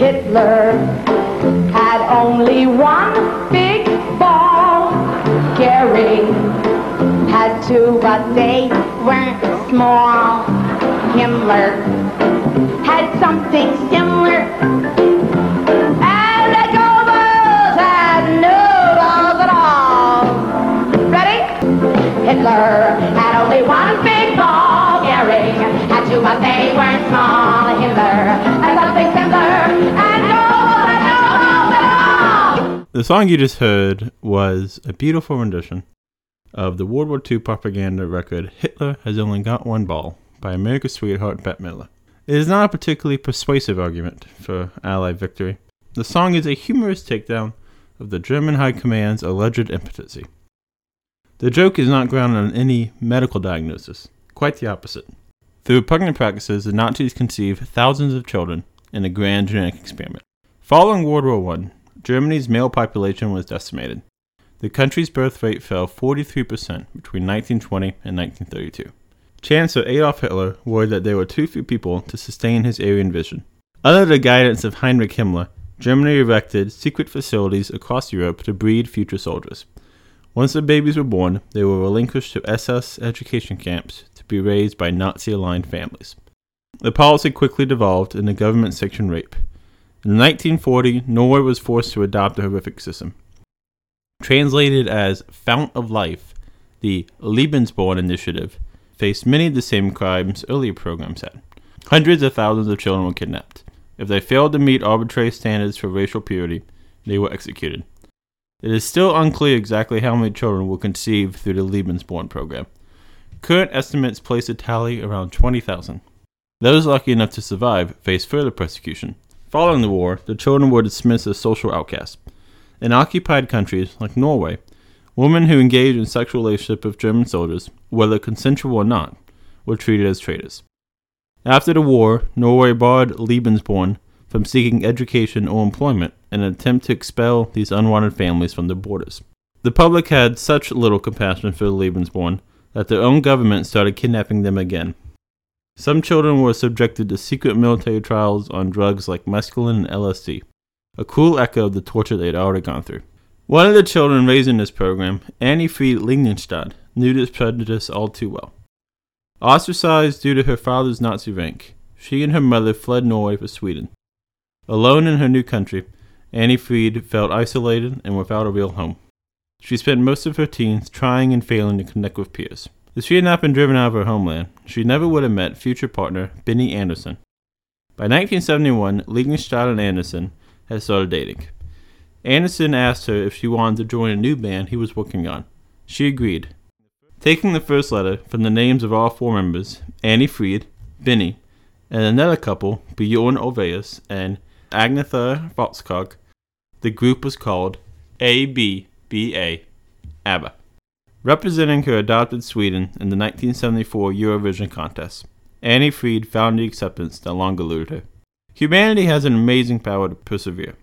Hitler had only one big ball. Goering had two, but they weren't small. Himmler had something similar. And the Goebbels had no balls at all. Ready? Hitler had only one big but they weren't small. Hitler. And all. The song you just heard was a beautiful rendition of the World War II propaganda record Hitler Has Only Got One Ball by America's sweetheart Bette Midler. It is not a particularly persuasive argument for Allied victory. The song is a humorous takedown of the German High Command's alleged impotency. The joke is not grounded on any medical diagnosis, quite the opposite. Through repugnant practices, the Nazis conceived thousands of children in a grand genetic experiment. Following World War I, Germany's male population was decimated. The country's birth rate fell 43% between 1920 and 1932. Chancellor Adolf Hitler worried that there were too few people to sustain his Aryan vision. Under the guidance of Heinrich Himmler, Germany erected secret facilities across Europe to breed future soldiers. Once the babies were born, they were relinquished to SS education camps be raised by Nazi aligned families. The policy quickly devolved into government sanctioned rape. In 1940, Norway was forced to adopt a horrific system. Translated as Fount of Life, the Lebensborn Initiative faced many of the same crimes earlier programs had. Hundreds of thousands of children were kidnapped. If they failed to meet arbitrary standards for racial purity, they were executed. It is still unclear exactly how many children were conceived through the Lebensborn program. Current estimates place a tally around 20,000. Those lucky enough to survive faced further persecution. Following the war, the children were dismissed as social outcasts. In occupied countries like Norway, women who engaged in sexual relationship with German soldiers, whether consensual or not, were treated as traitors. After the war, Norway barred Lebensborn from seeking education or employment in an attempt to expel these unwanted families from their borders. The public had such little compassion for the Lebensborn that their own government started kidnapping them again. Some children were subjected to secret military trials on drugs like mescaline and LSD, a cruel echo of the torture they had already gone through. One of the children raised in this program, Anni-Frid Lyngstad, knew this prejudice all too well. Ostracized due to her father's Nazi rank, she and her mother fled Norway for Sweden. Alone in her new country, Annie Fried felt isolated and without a real home. She spent most of her teens trying and failing to connect with peers. If she had not been driven out of her homeland, she never would have met future partner Benny Andersson. By 1971, Lyngstad and Andersson had started dating. Andersson asked her if she wanted to join a new band he was working on. She agreed. Taking the first letter from the names of all four members, Anni-Frid, Benny, and another couple, Bjorn Ulvaeus and Agnetha Fältskog, the group was called ABBA, ABBA, representing her adopted Sweden in the 1974 Eurovision contest. Anni-Frid found the acceptance that long eluded her. Humanity has an amazing power to persevere.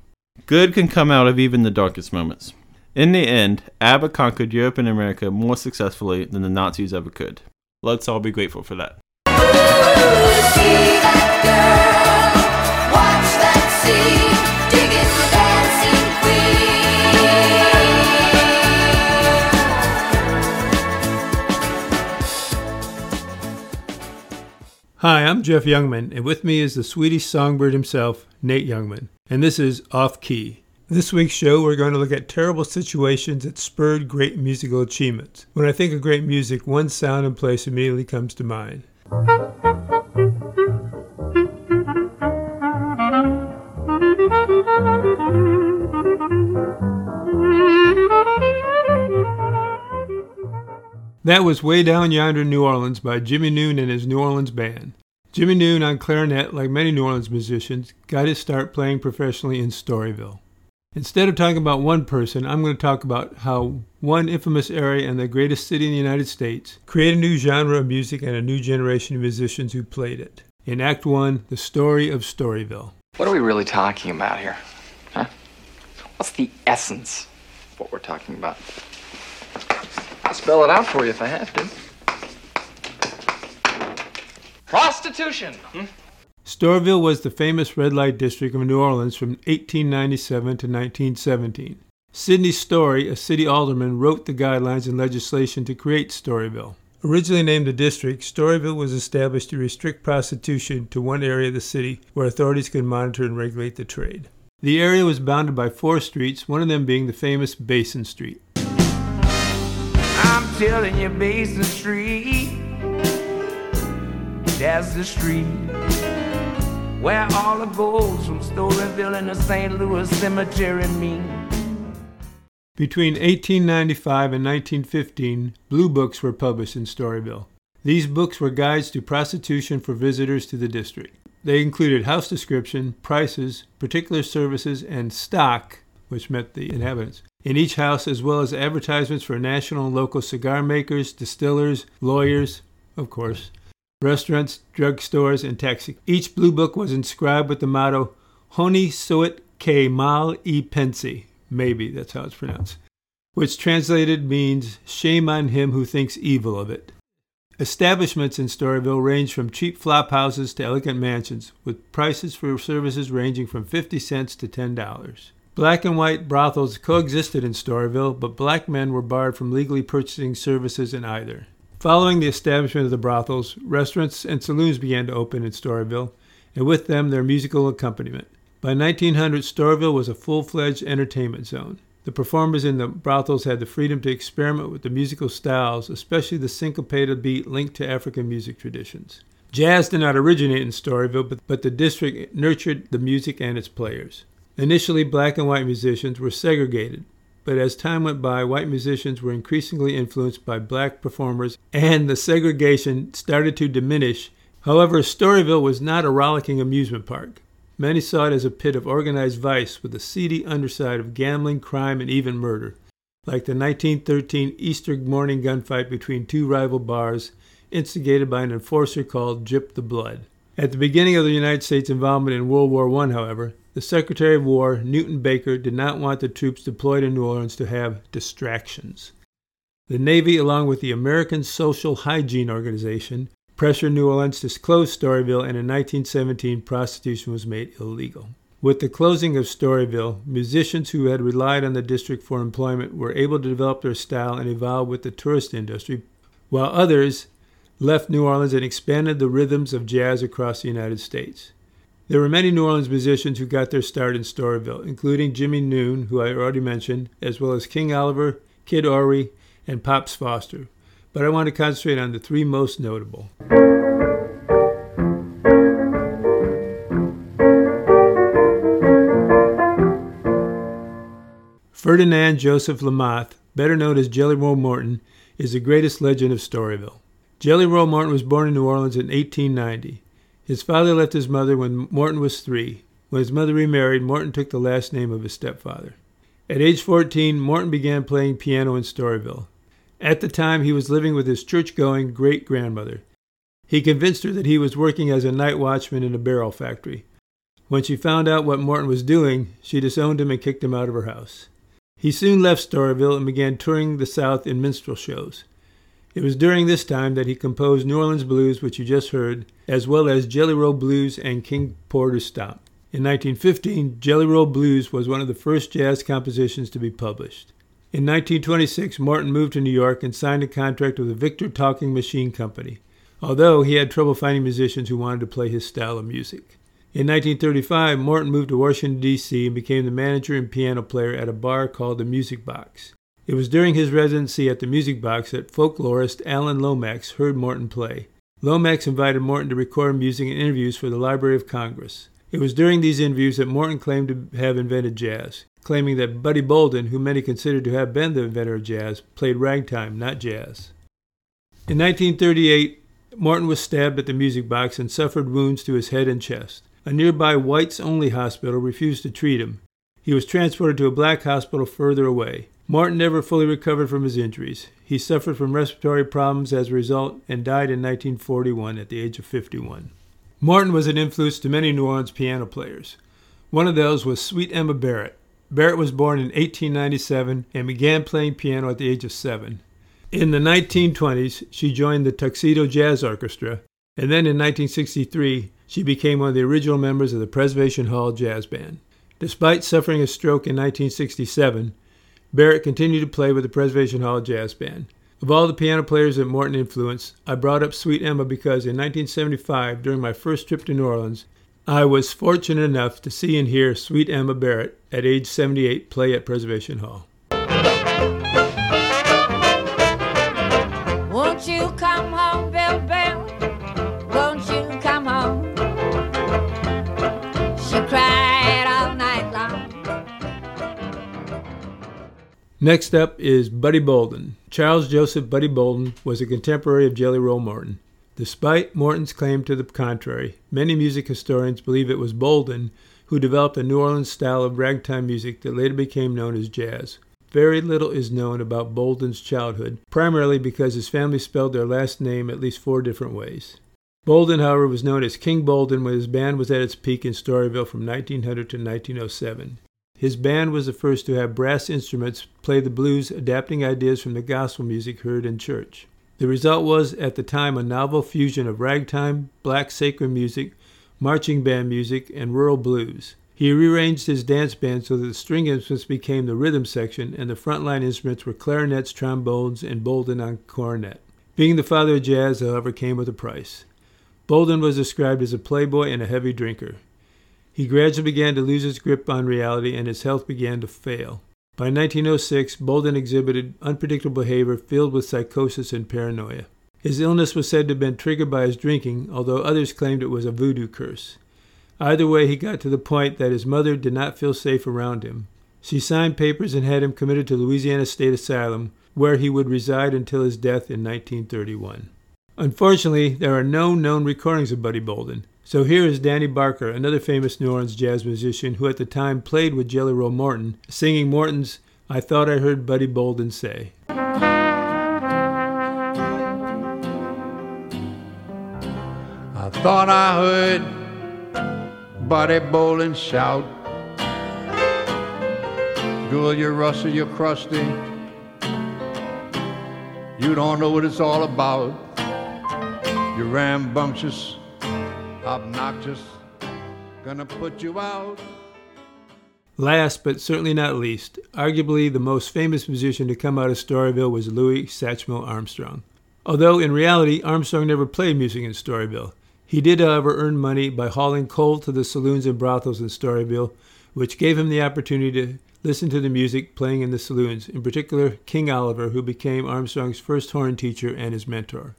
Good can come out of even the darkest moments. In the end, ABBA conquered Europe and America more successfully than the Nazis ever could. Let's all be grateful for that. See Hi, I'm Jeff Youngman, and with me is the Swedish songbird himself, Nate Youngman, and this is Off Key. This week's show, we're going to look at terrible situations that spurred great musical achievements. When I think of great music, one sound and place immediately comes to mind. That was Way Down Yonder in New Orleans by Jimmy Noone and his New Orleans band. Jimmy Noone on clarinet, like many New Orleans musicians, got his start playing professionally in Storyville. Instead of talking about one person, I'm going to talk about how one infamous area and the greatest city in the United States created a new genre of music and a new generation of musicians who played it. In Act 1, the story of Storyville. What are we really talking about here? Huh? What's the essence of what we're talking about? I'll spell it out for you if I have to. Prostitution! Hmm? Storyville was the famous red light district of New Orleans from 1897 to 1917. Sidney Story, a city alderman, wrote the guidelines and legislation to create Storyville. Originally named a district, Storyville was established to restrict prostitution to one area of the city where authorities could monitor and regulate the trade. The area was bounded by four streets, one of them being the famous Basin Street. I'm telling you, Basin Street. That's the street where all the gold from Storyville and the St. Louis Cemetery meet. Between 1895 and 1915, blue books were published in Storyville. These books were guides to prostitution for visitors to the district. They included house description, prices, particular services, and stock, which met the inhabitants, in each house, as well as advertisements for national and local cigar makers, distillers, lawyers, of course, restaurants, drugstores, and taxi. Each blue book was inscribed with the motto Honi soit que mal y pense. Maybe that's how it's pronounced. Which translated means shame on him who thinks evil of it. Establishments in Storyville range from cheap flop houses to elegant mansions, with prices for services ranging from 50 cents to $10. Black and white brothels coexisted in Storyville, but black men were barred from legally purchasing services in either. Following the establishment of the brothels, restaurants and saloons began to open in Storyville, and with them their musical accompaniment. By 1900, Storyville was a full fledged entertainment zone. The performers in the brothels had the freedom to experiment with the musical styles, especially the syncopated beat linked to African music traditions. Jazz did not originate in Storyville, but, but the district nurtured the music and its players. Initially, black and white musicians were segregated, but as time went by, white musicians were increasingly influenced by black performers, and the segregation started to diminish. However, Storyville was not a rollicking amusement park. Many saw it as a pit of organized vice with a seedy underside of gambling, crime, and even murder, like the 1913 Easter morning gunfight between two rival bars, instigated by an enforcer called Gyp the Blood. At the beginning of the United States involvement in World War I, however, the Secretary of War, Newton Baker, did not want the troops deployed in New Orleans to have distractions. The Navy, along with the American Social Hygiene Organization, pressured New Orleans to close Storyville, and in 1917, prostitution was made illegal. With the closing of Storyville, musicians who had relied on the district for employment were able to develop their style and evolve with the tourist industry, while others left New Orleans and expanded the rhythms of jazz across the United States. There were many New Orleans musicians who got their start in Storyville, including Jimmy Noone, who I already mentioned, as well as King Oliver, Kid Ory, and Pops Foster. But I want to concentrate on the three most notable. Ferdinand Joseph LaMothe, better known as Jelly Roll Morton, is the greatest legend of Storyville. Jelly Roll Morton was born in New Orleans in 1890. His father left his mother when Morton was three. When his mother remarried, Morton took the last name of his stepfather. At age 14, Morton began playing piano in Storyville. At the time, he was living with his church going great grandmother. He convinced her that he was working as a night watchman in a barrel factory. When she found out what Morton was doing, she disowned him and kicked him out of her house. He soon left Storyville and began touring the South in minstrel shows. It was during this time that he composed New Orleans Blues, which you just heard, as well as Jelly Roll Blues and King Porter Stomp. In 1915, Jelly Roll Blues was one of the first jazz compositions to be published. In 1926, Morton moved to New York and signed a contract with the Victor Talking Machine Company, although he had trouble finding musicians who wanted to play his style of music. In 1935, Morton moved to Washington, D.C. and became the manager and piano player at a bar called the Music Box. It was during his residency at the Music Box that folklorist Alan Lomax heard Morton play. Lomax invited Morton to record music and interviews for the Library of Congress. It was during these interviews that Morton claimed to have invented jazz, claiming that Buddy Bolden, who many considered to have been the inventor of jazz, played ragtime, not jazz. In 1938, Morton was stabbed at the Music Box and suffered wounds to his head and chest. A nearby whites only hospital refused to treat him. He was transported to a black hospital further away. Morton never fully recovered from his injuries. He suffered from respiratory problems as a result and died in 1941 at the age of 51. Martin was an influence to many New Orleans piano players. One of those was Sweet Emma Barrett. Barrett was born in 1897 and began playing piano at the age of seven. In the 1920s, she joined the Tuxedo Jazz Orchestra, And then in 1963, she became one of the original members of the Preservation Hall Jazz Band. Despite suffering a stroke in 1967, Barrett continued to play with the Preservation Hall Jazz Band. Of all the piano players that Morton influenced, I brought up Sweet Emma because in 1975, during my first trip to New Orleans, I was fortunate enough to see and hear Sweet Emma Barrett at age 78 play at Preservation Hall. Next up is Buddy Bolden. Charles Joseph Buddy Bolden was a contemporary of Jelly Roll Morton. Despite Morton's claim to the contrary, many music historians believe it was Bolden who developed a New Orleans style of ragtime music that later became known as jazz. Very little is known about Bolden's childhood, primarily because his family spelled their last name at least four different ways. Bolden, however, was known as King Bolden when his band was at its peak in Storyville from 1900 to 1907. His band was the first to have brass instruments play the blues, adapting ideas from the gospel music heard in church. The result was, at the time, a novel fusion of ragtime, black sacred music, marching band music, and rural blues. He rearranged his dance band so that the string instruments became the rhythm section and the frontline instruments were clarinets, trombones, and Bolden on cornet. Being the father of jazz, however, came with a price. Bolden was described as a playboy and a heavy drinker. He gradually began to lose his grip on reality and his health began to fail. By 1906, Bolden exhibited unpredictable behavior filled with psychosis and paranoia. His illness was said to have been triggered by his drinking, although others claimed it was a voodoo curse. Either way, he got to the point that his mother did not feel safe around him. She signed papers and had him committed to Louisiana State Asylum, where he would reside until his death in 1931. Unfortunately, there are no known recordings of Buddy Bolden, so here is Danny Barker, another famous New Orleans jazz musician who at the time played with Jelly Roll Morton, singing Morton's I Thought I Heard Buddy Bolden Say. I thought I heard Buddy Bolden shout. Girl, you're rusty, you're crusty. You don't know what it's all about. You're rambunctious, obnoxious, gonna put you out. Last but certainly not least, arguably the most famous musician to come out of Storyville was Louis Satchmo Armstrong. Although in reality, Armstrong never played music in Storyville. He did, however, earn money by hauling coal to the saloons and brothels in Storyville, which gave him the opportunity to listen to the music playing in the saloons, in particular King Oliver, who became Armstrong's first horn teacher and his mentor.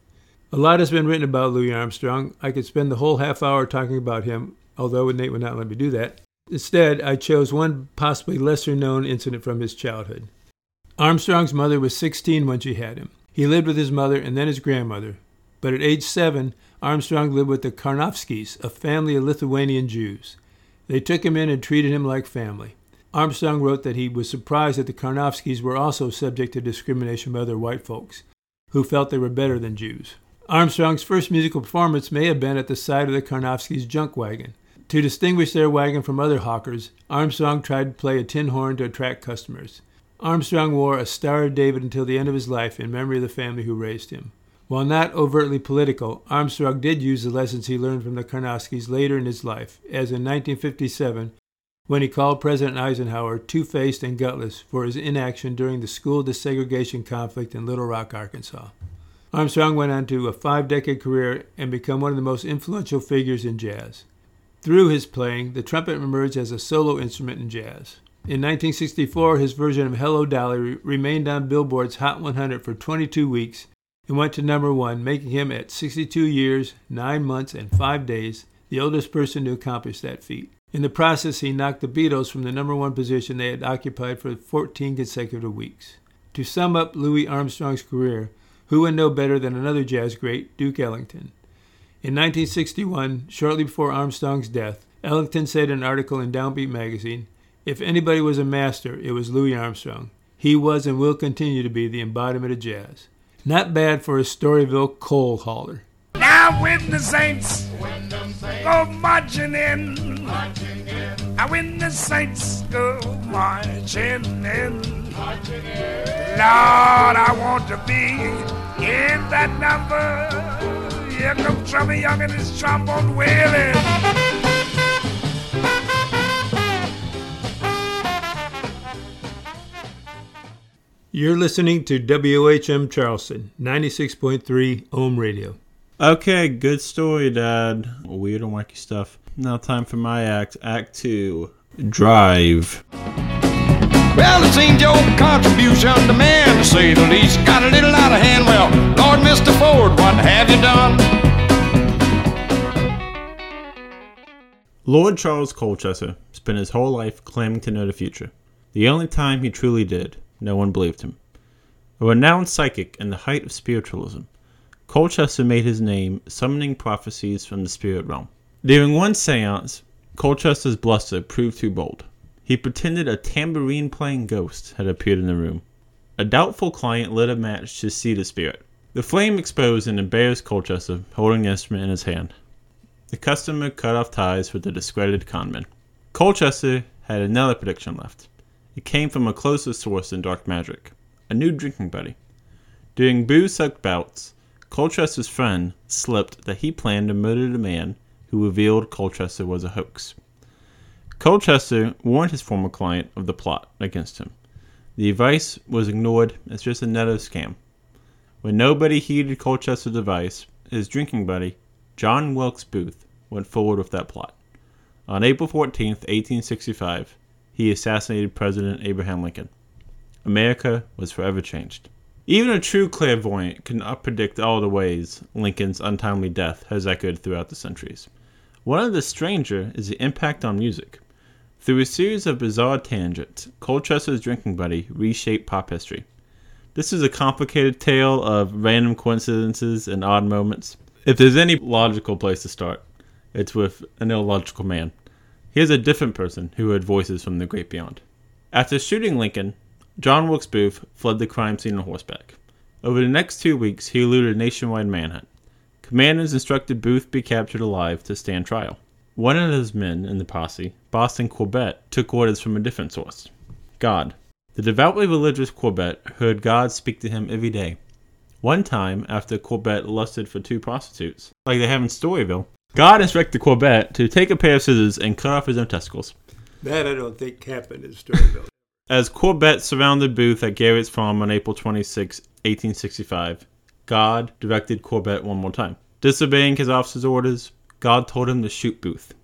A lot has been written about Louis Armstrong. I could spend the whole half hour talking about him, although Nate would not let me do that. Instead, I chose one possibly lesser known incident from his childhood. Armstrong's mother was 16 when she had him. He lived with his mother and then his grandmother. But at age seven, Armstrong lived with the Karnofskis, a family of Lithuanian Jews. They took him in and treated him like family. Armstrong wrote that he was surprised that the Karnofskis were also subject to discrimination by other white folks, who felt they were better than Jews. Armstrong's first musical performance may have been at the side of the Karnofsky's junk wagon. To distinguish their wagon from other hawkers, Armstrong tried to play a tin horn to attract customers. Armstrong wore a Star of David until the end of his life in memory of the family who raised him. While not overtly political, Armstrong did use the lessons he learned from the Karnofskys later in his life, as in 1957 when he called President Eisenhower two faced and gutless for his inaction during the school desegregation conflict in Little Rock, Arkansas. Armstrong went on to a five decade career and become one of the most influential figures in jazz. Through his playing, the trumpet emerged as a solo instrument in jazz. In 1964, his version of Hello Dolly re- remained on Billboard's Hot 100 for 22 weeks and went to number one, making him, at 62 years, 9 months, and 5 days, the oldest person to accomplish that feat. In the process, he knocked the Beatles from the number one position they had occupied for 14 consecutive weeks. To sum up Louis Armstrong's career, who would know better than another jazz great, Duke Ellington? In 1961, shortly before Armstrong's death, Ellington said in an article in Downbeat magazine, If anybody was a master, it was Louis Armstrong. He was and will continue to be the embodiment of jazz. Not bad for a Storyville coal hauler. Now when the saints go marching in, now when the saints go marching in, Lord, I want to be in that number. Here comes Chubby Young and his trombone wailing. You're listening to WHM Charleston, 96.3 Ohm Radio. Okay, good story, Dad. Weird and wacky stuff. Now, time for my act. Act two Drive. Well, it seems your contribution to man, to say the least, got a little out of hand. Well, Lord, Mr. Ford, what have you done? Lord Charles Colchester spent his whole life claiming to know the future. The only time he truly did, no one believed him. A renowned psychic in the height of spiritualism, Colchester made his name summoning prophecies from the spirit realm. During one seance, Colchester's bluster proved too bold. He pretended a tambourine playing ghost had appeared in the room. A doubtful client lit a match to see the spirit. The flame exposed and embarrassed Colchester, holding the instrument in his hand. The customer cut off ties with the discredited conman. Colchester had another prediction left. It came from a closer source than dark magic, a new drinking buddy. During booze-soaked bouts, Colchester's friend slipped that he planned to murder the man who revealed Colchester was a hoax. Colchester warned his former client of the plot against him. The advice was ignored as just another scam. When nobody heeded Colchester's advice, his drinking buddy, John Wilkes Booth, went forward with that plot. On April 14, 1865, he assassinated President Abraham Lincoln. America was forever changed. Even a true clairvoyant cannot predict all the ways Lincoln's untimely death has echoed throughout the centuries. One of the stranger is the impact on music. Through a series of bizarre tangents, Colchester's drinking buddy reshaped pop history. This is a complicated tale of random coincidences and odd moments. If there's any logical place to start, it's with an illogical man. Here's a different person who heard voices from the great beyond. After shooting Lincoln, John Wilkes Booth fled the crime scene on horseback. Over the next two weeks, he eluded a nationwide manhunt. Commanders instructed Booth be captured alive to stand trial. One of his men in the posse, Boston Corbett, took orders from a different source God. The devoutly religious Corbett heard God speak to him every day. One time, after Corbett lusted for two prostitutes, like they have in Storyville, God instructed Corbett to take a pair of scissors and cut off his own testicles. That I don't think happened in Storyville. As Corbett surrounded Booth at Garrett's farm on April 26, 1865, God directed Corbett one more time. Disobeying his officer's orders, God told him to shoot Booth.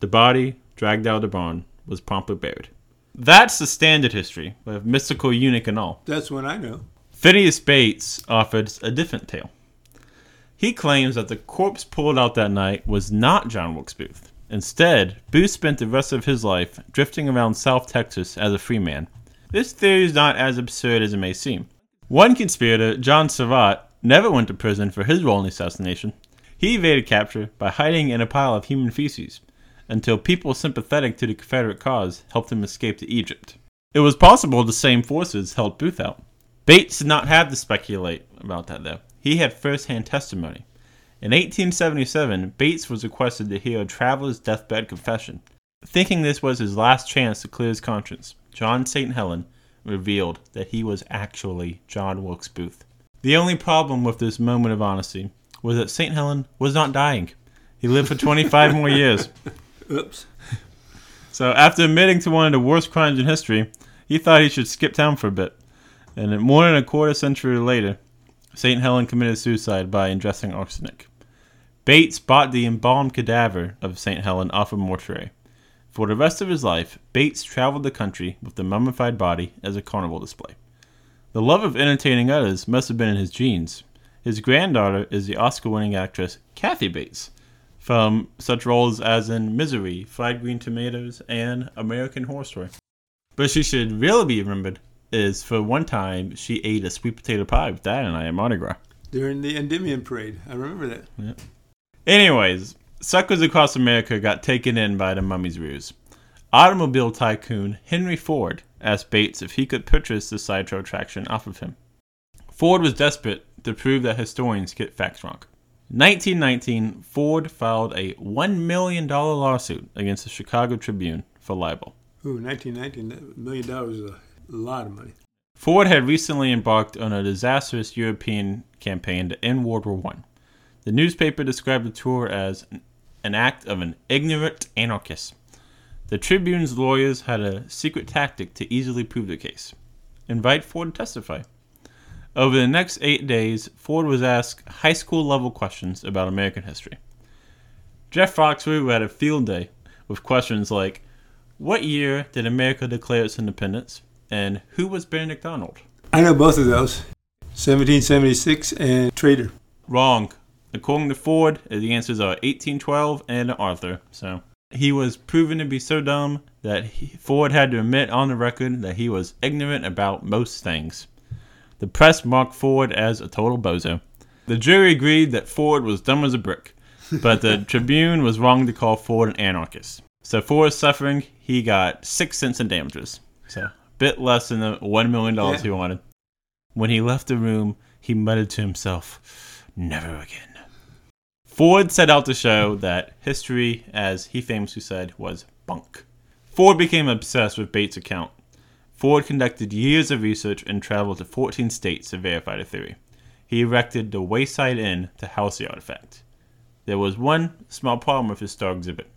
The body, dragged out of the barn, was promptly buried. That's the standard history, with mystical eunuch and all. That's what I know. Phineas Bates offered a different tale. He claims that the corpse pulled out that night was not John Wilkes Booth. Instead, Booth spent the rest of his life drifting around South Texas as a free man. This theory is not as absurd as it may seem. One conspirator, John Surratt, never went to prison for his role in the assassination. He evaded capture by hiding in a pile of human feces until people sympathetic to the Confederate cause helped him escape to Egypt. It was possible the same forces helped Booth out. Bates did not have to speculate about that, though. He had first hand testimony. In 1877, Bates was requested to hear a traveler's deathbed confession. Thinking this was his last chance to clear his conscience, John St. Helen revealed that he was actually John Wilkes Booth. The only problem with this moment of honesty was that St. Helen was not dying. He lived for 25 more years. Oops. So, after admitting to one of the worst crimes in history, he thought he should skip town for a bit. And more than a quarter century later, St. Helen committed suicide by ingesting arsenic. Bates bought the embalmed cadaver of St. Helen off a mortuary. For the rest of his life, Bates traveled the country with the mummified body as a carnival display. The love of entertaining others must have been in his genes. His granddaughter is the Oscar winning actress Kathy Bates, from such roles as in Misery, Fried Green Tomatoes, and American Horror Story. But she should really be remembered is for one time she ate a sweet potato pie with Dad and I at Mardi Gras. During the Endymion Parade. I remember that. Anyways, suckers across America got taken in by the mummy's ruse. Automobile tycoon Henry Ford asked Bates if he could purchase the sideshow attraction off of him. Ford was desperate to prove that historians get facts wrong. 1919, Ford filed a $1 million lawsuit against the Chicago Tribune for libel. Ooh, 1919, that million dollars is a lot of money. Ford had recently embarked on a disastrous European campaign to end World War I. The newspaper described the tour as an- an act of an ignorant anarchist. The Tribune's lawyers had a secret tactic to easily prove their case invite Ford to testify. Over the next eight days, Ford was asked high school level questions about American history. Jeff Foxworthy had a field day with questions like What year did America declare its independence? And who was Benedict Arnold? I know both of those 1776 and Traitor. Wrong. According to Ford, the answers are 1812 and Arthur. So he was proven to be so dumb that he, Ford had to admit on the record that he was ignorant about most things. The press marked Ford as a total bozo. The jury agreed that Ford was dumb as a brick, but the Tribune was wrong to call Ford an anarchist. So for his suffering, he got six cents in damages. So a bit less than the one million dollars he wanted. When he left the room, he muttered to himself, "Never again." Ford set out to show that history, as he famously said, was bunk. Ford became obsessed with Bates' account. Ford conducted years of research and traveled to 14 states to verify the theory. He erected the Wayside Inn to house the artifact. There was one small problem with his star exhibit.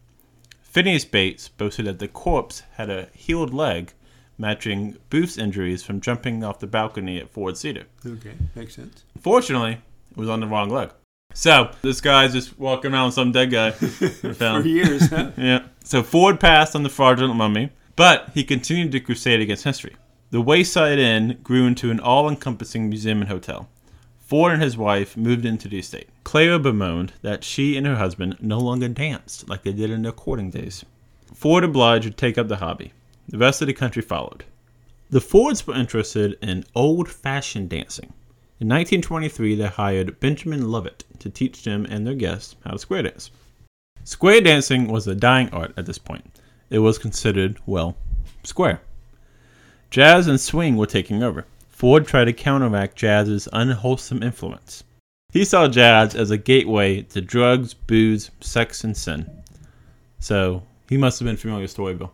Phineas Bates boasted that the corpse had a healed leg, matching Booth's injuries from jumping off the balcony at Ford's Theater. Okay, makes sense. Unfortunately, it was on the wrong leg. So this guy's just walking around with some dead guy. For years, huh? Yeah. So Ford passed on the fraudulent mummy, but he continued to crusade against history. The Wayside Inn grew into an all-encompassing museum and hotel. Ford and his wife moved into the estate. Clara bemoaned that she and her husband no longer danced like they did in their courting days. Ford obliged to take up the hobby. The rest of the country followed. The Fords were interested in old-fashioned dancing. In 1923, they hired Benjamin Lovett to teach them and their guests how to square dance. Square dancing was a dying art at this point. It was considered, well, square. Jazz and swing were taking over. Ford tried to counteract jazz's unwholesome influence. He saw jazz as a gateway to drugs, booze, sex, and sin. So, he must have been familiar with Storyville.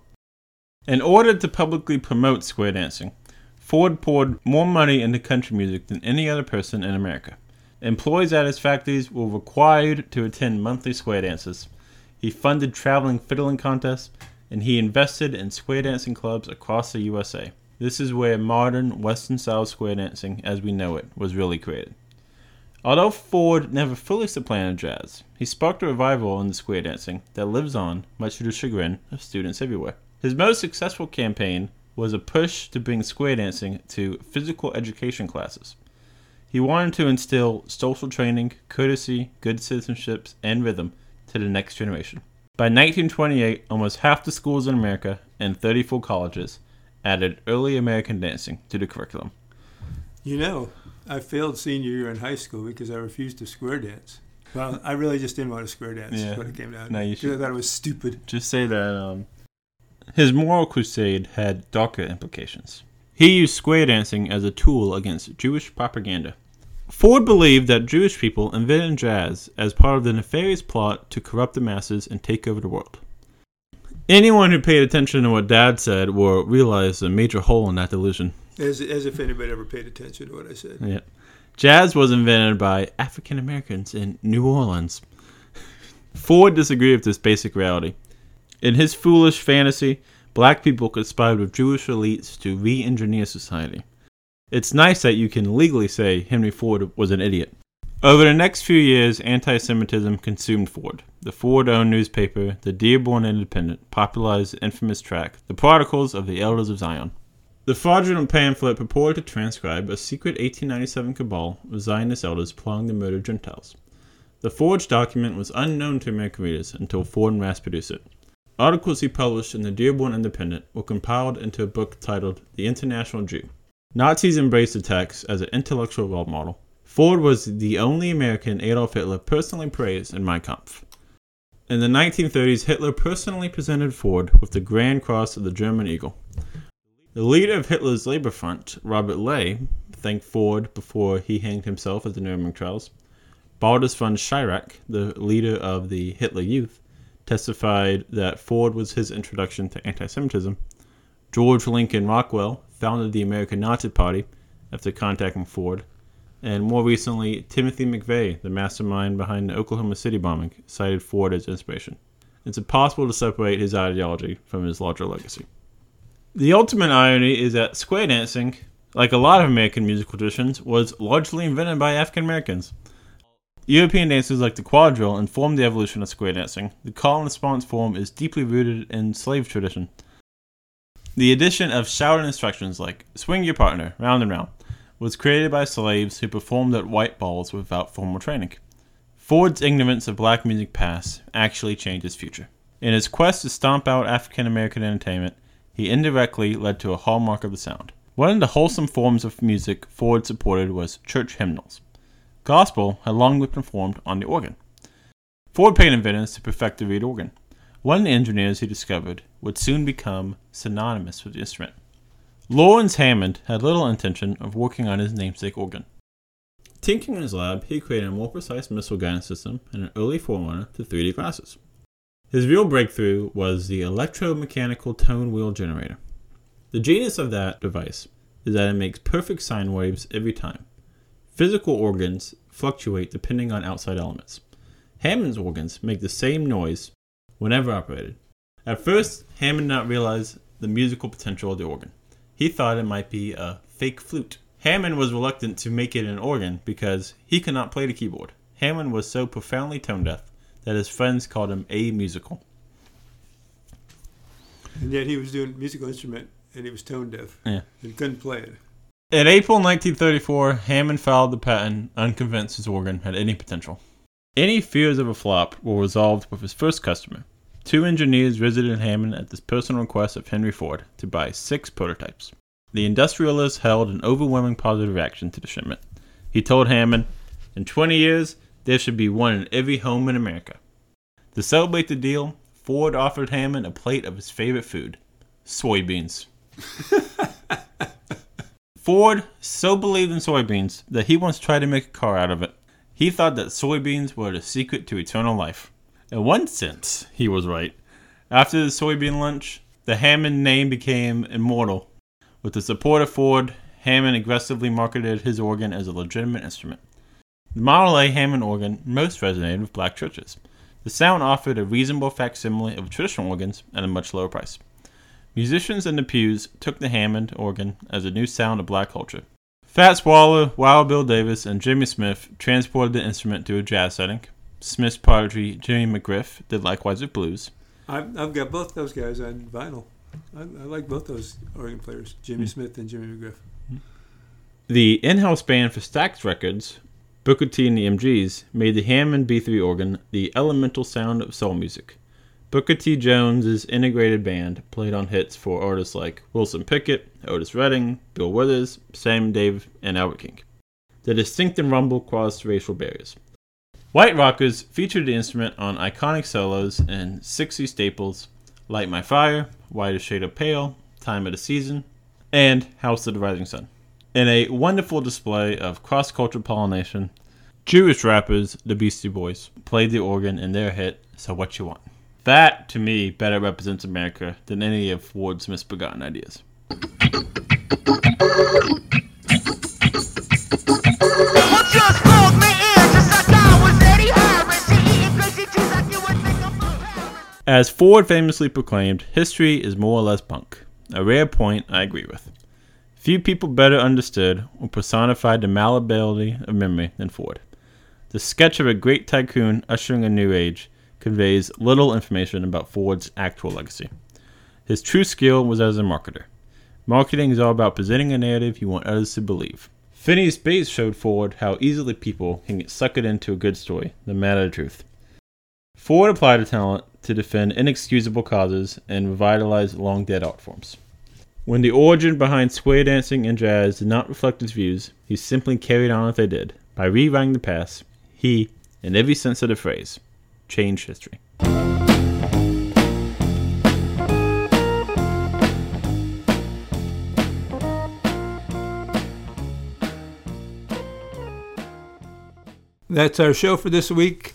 In order to publicly promote square dancing, Ford poured more money into country music than any other person in America. Employees at his factories were required to attend monthly square dances. He funded traveling fiddling contests, and he invested in square dancing clubs across the USA. This is where modern Western style square dancing, as we know it, was really created. Although Ford never fully supplanted jazz, he sparked a revival in the square dancing that lives on, much to the chagrin of students everywhere. His most successful campaign was a push to bring square dancing to physical education classes. He wanted to instill social training, courtesy, good citizenships, and rhythm to the next generation. By 1928, almost half the schools in America and 34 colleges added early American dancing to the curriculum. You know, I failed senior year in high school because I refused to square dance. Well, I really just didn't want to square dance. Yeah. What it came down to. No, you should- I thought it was stupid. Just say that um, his moral crusade had darker implications. He used square dancing as a tool against Jewish propaganda. Ford believed that Jewish people invented jazz as part of the nefarious plot to corrupt the masses and take over the world. Anyone who paid attention to what Dad said will realize a major hole in that delusion. As, as if anybody ever paid attention to what I said. Yeah. Jazz was invented by African Americans in New Orleans. Ford disagreed with this basic reality. In his foolish fantasy, black people conspired with Jewish elites to re engineer society. It's nice that you can legally say Henry Ford was an idiot. Over the next few years, anti Semitism consumed Ford. The Ford owned newspaper, the Dearborn Independent, popularized the infamous tract, The Protocols of the Elders of Zion. The fraudulent pamphlet purported to transcribe a secret 1897 cabal of Zionist elders plotting to murder Gentiles. The forged document was unknown to American readers until Ford mass produced it. Articles he published in the Dearborn Independent were compiled into a book titled The International Jew. Nazis embraced the text as an intellectual role model. Ford was the only American Adolf Hitler personally praised in Mein Kampf. In the 1930s, Hitler personally presented Ford with the Grand Cross of the German Eagle. The leader of Hitler's Labor Front, Robert Ley, thanked Ford before he hanged himself at the Nuremberg trials. Baldur von Schirach, the leader of the Hitler Youth, testified that Ford was his introduction to anti Semitism. George Lincoln Rockwell founded the American Nazi Party after contacting Ford. And more recently, Timothy McVeigh, the mastermind behind the Oklahoma City bombing, cited Ford as inspiration. It's impossible to separate his ideology from his larger legacy. The ultimate irony is that square dancing, like a lot of American musical traditions, was largely invented by African Americans. European dances like the quadrille informed the evolution of square dancing. The call and response form is deeply rooted in slave tradition. The addition of shouted instructions like swing your partner round and round was created by slaves who performed at white balls without formal training. Ford's ignorance of black music past actually changed his future. In his quest to stomp out African American entertainment, he indirectly led to a hallmark of the sound. One of the wholesome forms of music Ford supported was church hymnals. Gospel had long been performed on the organ. Ford paid in Venice to perfect the reed organ. One of the engineers he discovered would soon become synonymous with the instrument. Lawrence Hammond had little intention of working on his namesake organ. Tinkering in his lab, he created a more precise missile guidance system and an early forerunner to 3D glasses. His real breakthrough was the electromechanical tone wheel generator. The genius of that device is that it makes perfect sine waves every time. Physical organs fluctuate depending on outside elements. Hammond's organs make the same noise whenever operated. At first, Hammond did not realize the musical potential of the organ. He thought it might be a fake flute. Hammond was reluctant to make it an organ because he could not play the keyboard. Hammond was so profoundly tone deaf that his friends called him a musical. And yet he was doing musical instrument and he was tone deaf Yeah. and couldn't play it. In April 1934, Hammond filed the patent, unconvinced his organ had any potential. Any fears of a flop were resolved with his first customer. Two engineers visited Hammond at the personal request of Henry Ford to buy six prototypes. The industrialist held an overwhelming positive reaction to the shipment. He told Hammond, In 20 years, there should be one in every home in America. To celebrate the deal, Ford offered Hammond a plate of his favorite food soybeans. Ford so believed in soybeans that he once tried to make a car out of it. He thought that soybeans were the secret to eternal life. In one sense, he was right. After the soybean lunch, the Hammond name became immortal. With the support of Ford, Hammond aggressively marketed his organ as a legitimate instrument. The Model A Hammond organ most resonated with black churches. The sound offered a reasonable facsimile of traditional organs at a much lower price. Musicians in the pews took the Hammond organ as a new sound of black culture. Fats Waller, Wild Bill Davis, and Jimmy Smith transported the instrument to a jazz setting. Smith's prodigy Jimmy McGriff did likewise with blues. I've, I've got both those guys on vinyl. I, I like both those organ players, Jimmy hmm. Smith and Jimmy McGriff. Hmm. The in-house band for Stax Records, Booker T and the MGs, made the Hammond B3 organ the elemental sound of soul music. Booker T. Jones's integrated band played on hits for artists like Wilson Pickett, Otis Redding, Bill Withers, Sam Dave, and Albert King. The distinctive rumble crossed racial barriers. White Rockers featured the instrument on iconic solos and 60 staples Light My Fire, White Shade of Pale, Time of the Season, and House of the Rising Sun. In a wonderful display of cross cultural pollination, Jewish rappers, the Beastie Boys, played the organ in their hit, So What You Want. That, to me, better represents America than any of Ford's misbegotten ideas. As Ford famously proclaimed, history is more or less bunk. A rare point I agree with. Few people better understood or personified the malleability of memory than Ford. The sketch of a great tycoon ushering a new age conveys little information about Ford's actual legacy. His true skill was as a marketer. Marketing is all about presenting a narrative you want others to believe. Phineas Bates showed Ford how easily people can get suckered into a good story, no matter the truth. Ford applied a talent to defend inexcusable causes and revitalize long dead art forms. When the origin behind square dancing and jazz did not reflect his views, he simply carried on as they did. By rewriting the past, he, in every sense of the phrase, changed history. That's our show for this week.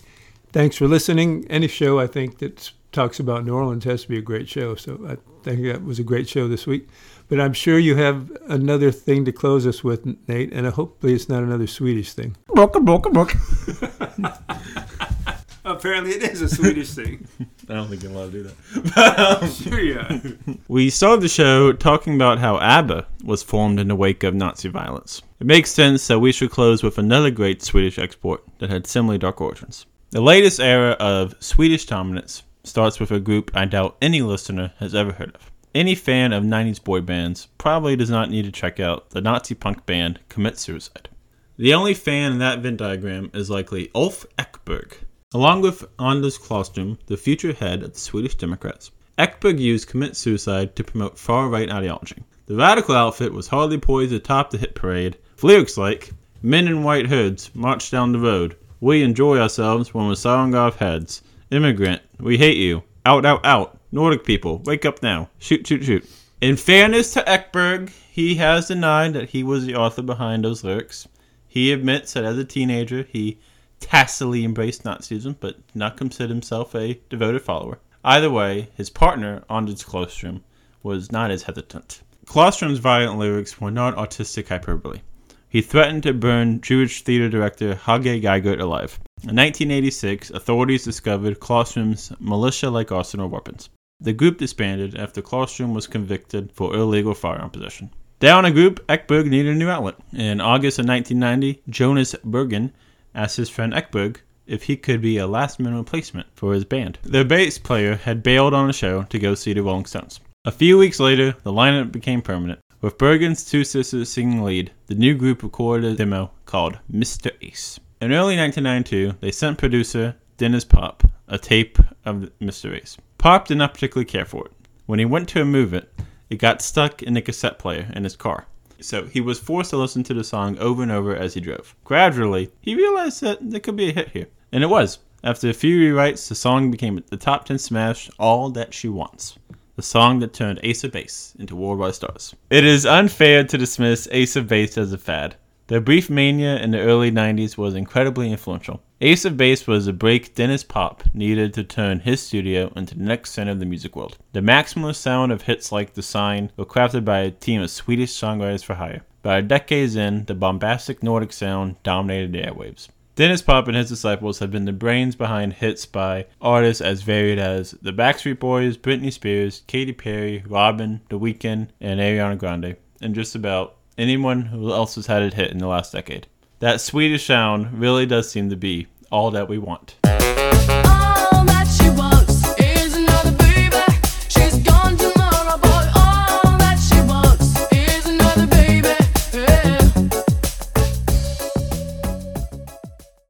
Thanks for listening. Any show I think that talks about New Orleans has to be a great show. So I think that was a great show this week. But I'm sure you have another thing to close us with, Nate, and hopefully it's not another Swedish thing. Broken, broken, broken. Apparently, it is a Swedish thing. I don't think you're allowed to do that. sure, yeah. We started the show talking about how ABBA was formed in the wake of Nazi violence. It makes sense that we should close with another great Swedish export that had similarly dark origins. The latest era of Swedish dominance starts with a group I doubt any listener has ever heard of. Any fan of 90s boy bands probably does not need to check out the Nazi punk band Commit Suicide. The only fan in that Venn diagram is likely Ulf Ekberg. Along with Anders Klarström, the future head of the Swedish Democrats, Ekberg used Commit Suicide to promote far right ideology. The radical outfit was hardly poised atop the hit parade. Lyrics like, Men in white hoods march down the road. We enjoy ourselves when we're sawing off heads. Immigrant, we hate you. Out, out, out. Nordic people, wake up now. Shoot, shoot, shoot. In fairness to Ekberg, he has denied that he was the author behind those lyrics. He admits that as a teenager, he tacitly embraced Nazism, but did not consider himself a devoted follower. Either way, his partner, Anders Klarström, was not as hesitant. Klarström's violent lyrics were not artistic hyperbole. He threatened to burn Jewish theater director Hagge Geigert alive. In 1986, authorities discovered Klarström's militia-like arsenal of weapons. The group disbanded after Klarström was convicted for illegal firearm possession. Down a group, Ekberg needed a new outlet. In August of 1990, Jonas Berggren asked his friend Ekberg if he could be a last minute replacement for his band. Their bass player had bailed on a show to go see the Rolling Stones. A few weeks later, the lineup became permanent. With Berggren's two sisters singing lead, the new group recorded a demo called Mr. Ace. In early 1992, they sent producer Denniz Pop a tape of Mr. Ace. Pop did not particularly care for it. When he went to remove it, it got stuck in the cassette player in his car. So he was forced to listen to the song over and over as he drove. Gradually, he realized that there could be a hit here. And it was. After a few rewrites, the song became the top 10 smash, All That She Wants. The song that turned Ace of Base into worldwide stars. It is unfair to dismiss Ace of Base as a fad. Their brief mania in the early 90s was incredibly influential. Ace of Base was a break Denniz Pop needed to turn his studio into the next center of the music world. The maximalist sound of hits like The Sign were crafted by a team of Swedish songwriters for hire. By decades in, the bombastic Nordic sound dominated the airwaves. Denniz Pop and his disciples have been the brains behind hits by artists as varied as the Backstreet Boys, Britney Spears, Katy Perry, Robyn, The Weeknd, and Ariana Grande, and just about anyone who else has had it hit in the last decade. That Swedish sound really does seem to be all that we want.